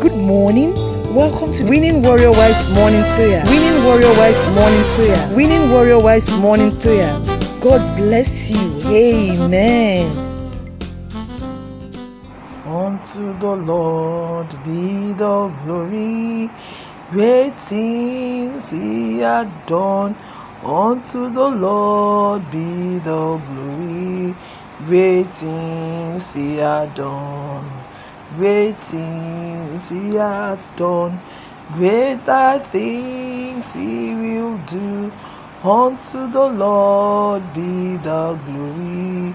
Good morning. Welcome to Winning Warrior Wise Morning Prayer. Winning Warrior Wise Morning Prayer. Winning Warrior Wise Morning Prayer. God bless you. Amen. Unto the Lord be the glory, great things he hath done. Unto the Lord be the glory, great things he hath done. Great things he hath done, greater things he will do. Unto the Lord be the glory,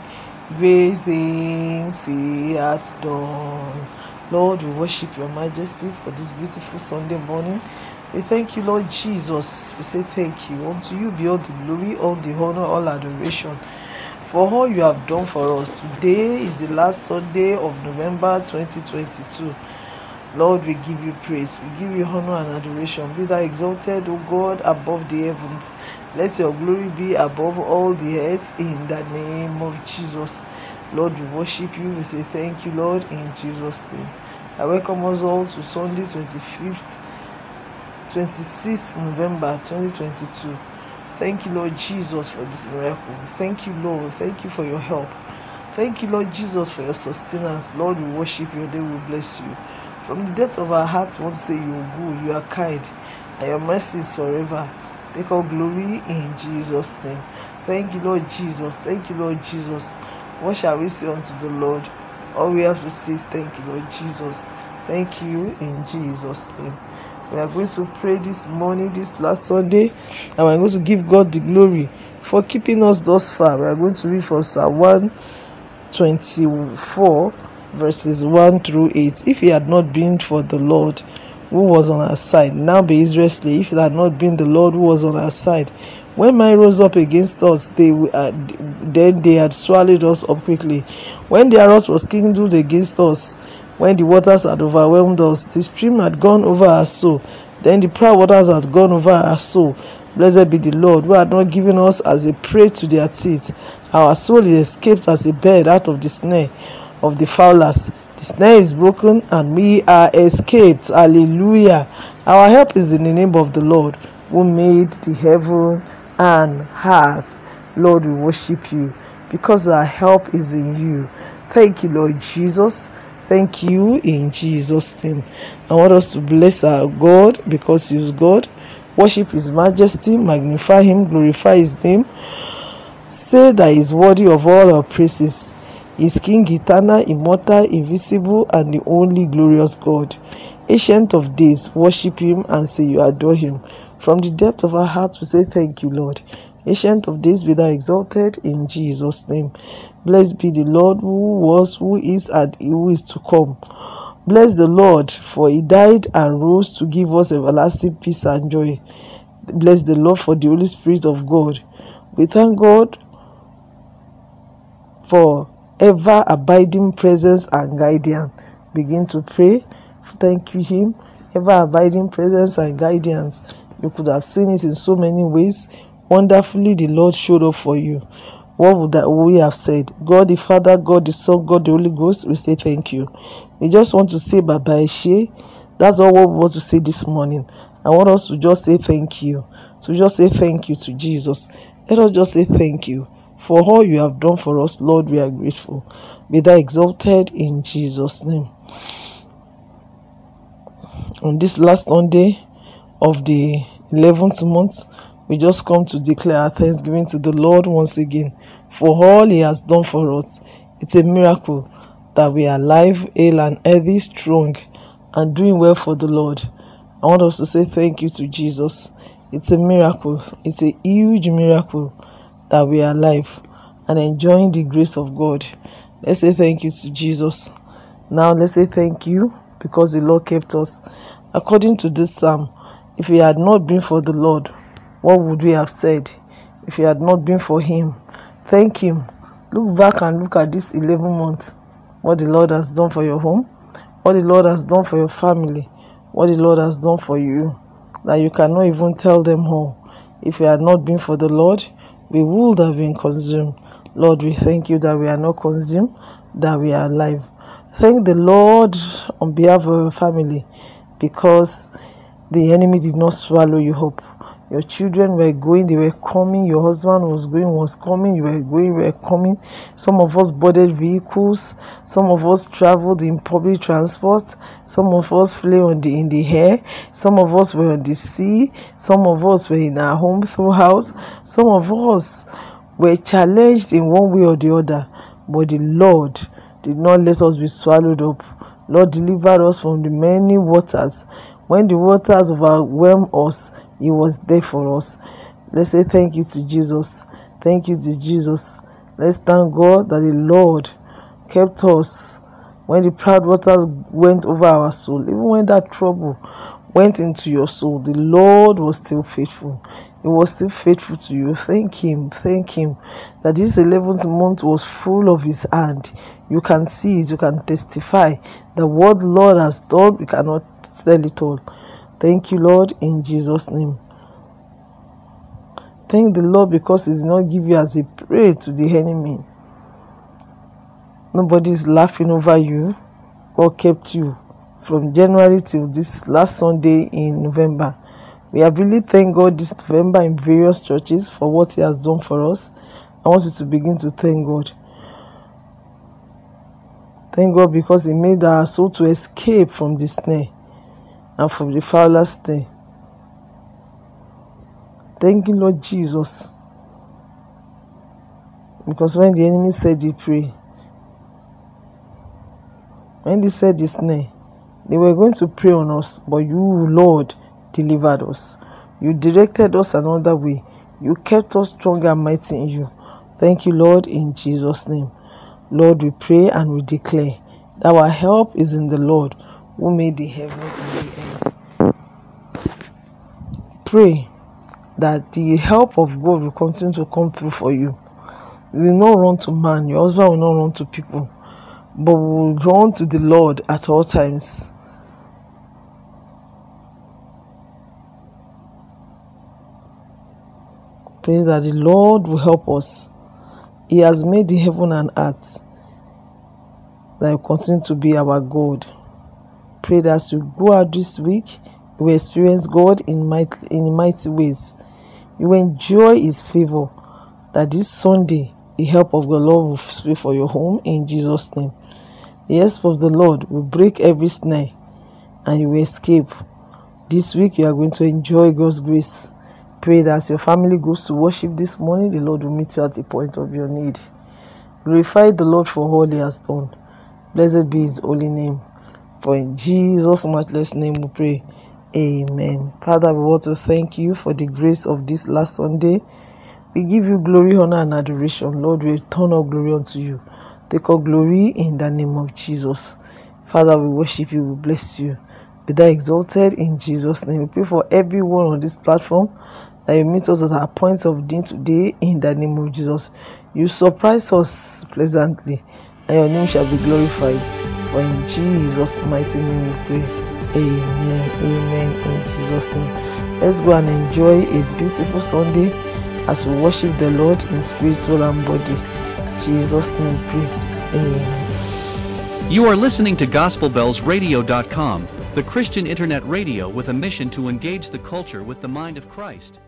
great things he hath done. Lord, we worship your majesty for this beautiful Sunday morning. We thank you, Lord Jesus. We say thank you. Unto you be all the glory, all the honor, all adoration for all you have done for us. Today is the last Sunday of November 2022. Lord, we give you praise. We give you honor and adoration. Be thou exalted, O God, above the heavens. Let your glory be above all the earth in the name of Jesus. Lord, we worship you. We say thank you, Lord, in Jesus' name. I welcome us all to Sunday 25th, 26th November 2022. Thank you, Lord Jesus, for this miracle. Thank you, Lord. Thank you for your help. Thank you, Lord Jesus, for your sustenance. Lord, we worship you. name. We bless you. From the depth of our hearts, we want to say you are good, you are kind, and your mercy is forever. Take all glory in Jesus' name. Thank you, Lord Jesus. Thank you, Lord Jesus. What shall we say unto the Lord? All we have to say is thank you, Lord Jesus. Thank you in Jesus' name. We are going to pray this morning, this last Sunday, and we're going to give God the glory for keeping us thus far. We are going to read from Psalm 124, verses 1 through 8. If it had not been for the Lord who was on our side, now be Israel slave, if it had not been the Lord who was on our side, when man rose up against us, they uh, then they had swallowed us up quickly. When their wrath was kindled against us, when the waters had overwhelmed us, the stream had gone over our soul. Then the proud waters had gone over our soul. Blessed be the Lord, who had not given us as a prey to their teeth. Our soul is escaped as a bird out of the snare of the fowlers. The snare is broken, and we are escaped. Hallelujah. Our help is in the name of the Lord, who made the heaven and earth. Lord, we worship you because our help is in you. Thank you, Lord Jesus. Thank you in Jesus' name. I want us to bless our God because He is God. Worship His majesty, magnify Him, glorify His name. Say that He is worthy of all our praises. He is King eternal, immortal, invisible, and the only glorious God. Ancient of days, worship Him and say you adore Him. From the depth of our hearts, we say thank you, Lord. Ancient of days, be thou exalted in Jesus' name. Blessed be the Lord who was, who is, and who is to come. Bless the Lord, for he died and rose to give us everlasting peace and joy. Bless the Lord for the Holy Spirit of God. We thank God for ever abiding presence and guidance. Begin to pray. Thank you, Him. Ever abiding presence and guidance. You could have seen it in so many ways. Wonderfully, the Lord showed up for you. What would that we have said? God the Father, God the Son, God the Holy Ghost, we say thank you. We just want to say bye, she. That's all what we want to say this morning. I want us to just say thank you. To just say thank you to Jesus. Let us just say thank you for all you have done for us, Lord. We are grateful. Be thou exalted in Jesus' name. On this last Sunday of the 11th month, we just come to declare our thanksgiving to the Lord once again for all He has done for us. It's a miracle that we are alive, hale, and healthy, strong, and doing well for the Lord. I want us to say thank you to Jesus. It's a miracle, it's a huge miracle that we are alive and enjoying the grace of God. Let's say thank you to Jesus. Now let's say thank you because the Lord kept us. According to this psalm, if it had not been for the Lord, what would we have said? If it had not been for Him, thank Him. Look back and look at this 11 months. What the Lord has done for your home, what the Lord has done for your family, what the Lord has done for you, that you cannot even tell them all. If it had not been for the Lord, we would have been consumed. Lord, we thank you that we are not consumed, that we are alive. Thank the Lord on behalf of our family. because the enemy did not swallow you up. Your children were going, they were coming. Your husband was going, was coming. You were going, you were coming. Some of us boarded vehicles. Some of us traveled in public transport. Some of us flew on the in the air. Some of us were on the sea. Some of us were in our home through house. Some of us were challenged in one way or the other. But the Lord did not let us be swallowed up. Lord delivered us from the many waters. When the waters overwhelmed us, He was there for us. Let's say thank you to Jesus. Thank you to Jesus. Let's thank God that the Lord kept us when the proud waters went over our soul. Even when that trouble went into your soul, the Lord was still faithful. He was still faithful to you. Thank Him. Thank Him that this 11th month was full of His hand. You can see. You can testify that what Lord has done, we cannot tell it all. Thank you, Lord, in Jesus' name. Thank the Lord because He did not give you as a prey to the enemy. Nobody is laughing over you. God kept you from January till this last Sunday in November. We have really thanked God this November in various churches for what He has done for us. I want you to begin to thank God. Thank God because He made our soul to escape from the snare and from the fowler's snare. Thank you, Lord Jesus. Because when the enemy said he pray, when they said the snare, they were going to prey on us, but you, Lord, delivered us. You directed us another way. You kept us strong and mighty in you. Thank you, Lord, in Jesus' name. Lord, we pray and we declare that our help is in the Lord who made the heaven and the earth. Pray that the help of God will continue to come through for you. You will not run to man, your husband will not run to people, but will run to the Lord at all times. Pray that the Lord will help us. He has made the heaven and earth that will continue to be our God. Pray that as you go out this week, you will experience God in mighty, in mighty ways. You will enjoy His favor. That this Sunday, the help of the Lord will speak for your home in Jesus' name. The help of the Lord will break every snare and you will escape. This week, you are going to enjoy God's grace. Pray that as your family goes to worship this morning, the Lord will meet you at the point of your need. Glorify the Lord for all He has done. Blessed be His holy name. For in Jesus' matchless name we pray. Amen. Father, we want to thank you for the grace of this last Sunday. We give you glory, honor, and adoration. Lord, we return all glory unto you. Take all glory in the name of Jesus. Father, we worship you, we bless you. Be thou exalted in Jesus' name. We pray for everyone on this platform that you meet us at our point of need today in the name of Jesus. You surprise us pleasantly, and your name shall be glorified. For in Jesus' mighty name we pray. Amen. Amen. In Jesus' name. Let's go and enjoy a beautiful Sunday as we worship the Lord in spirit, soul, and body. Jesus' name pray. Amen. You are listening to GospelBellsRadio.com, the Christian internet radio with a mission to engage the culture with the mind of Christ.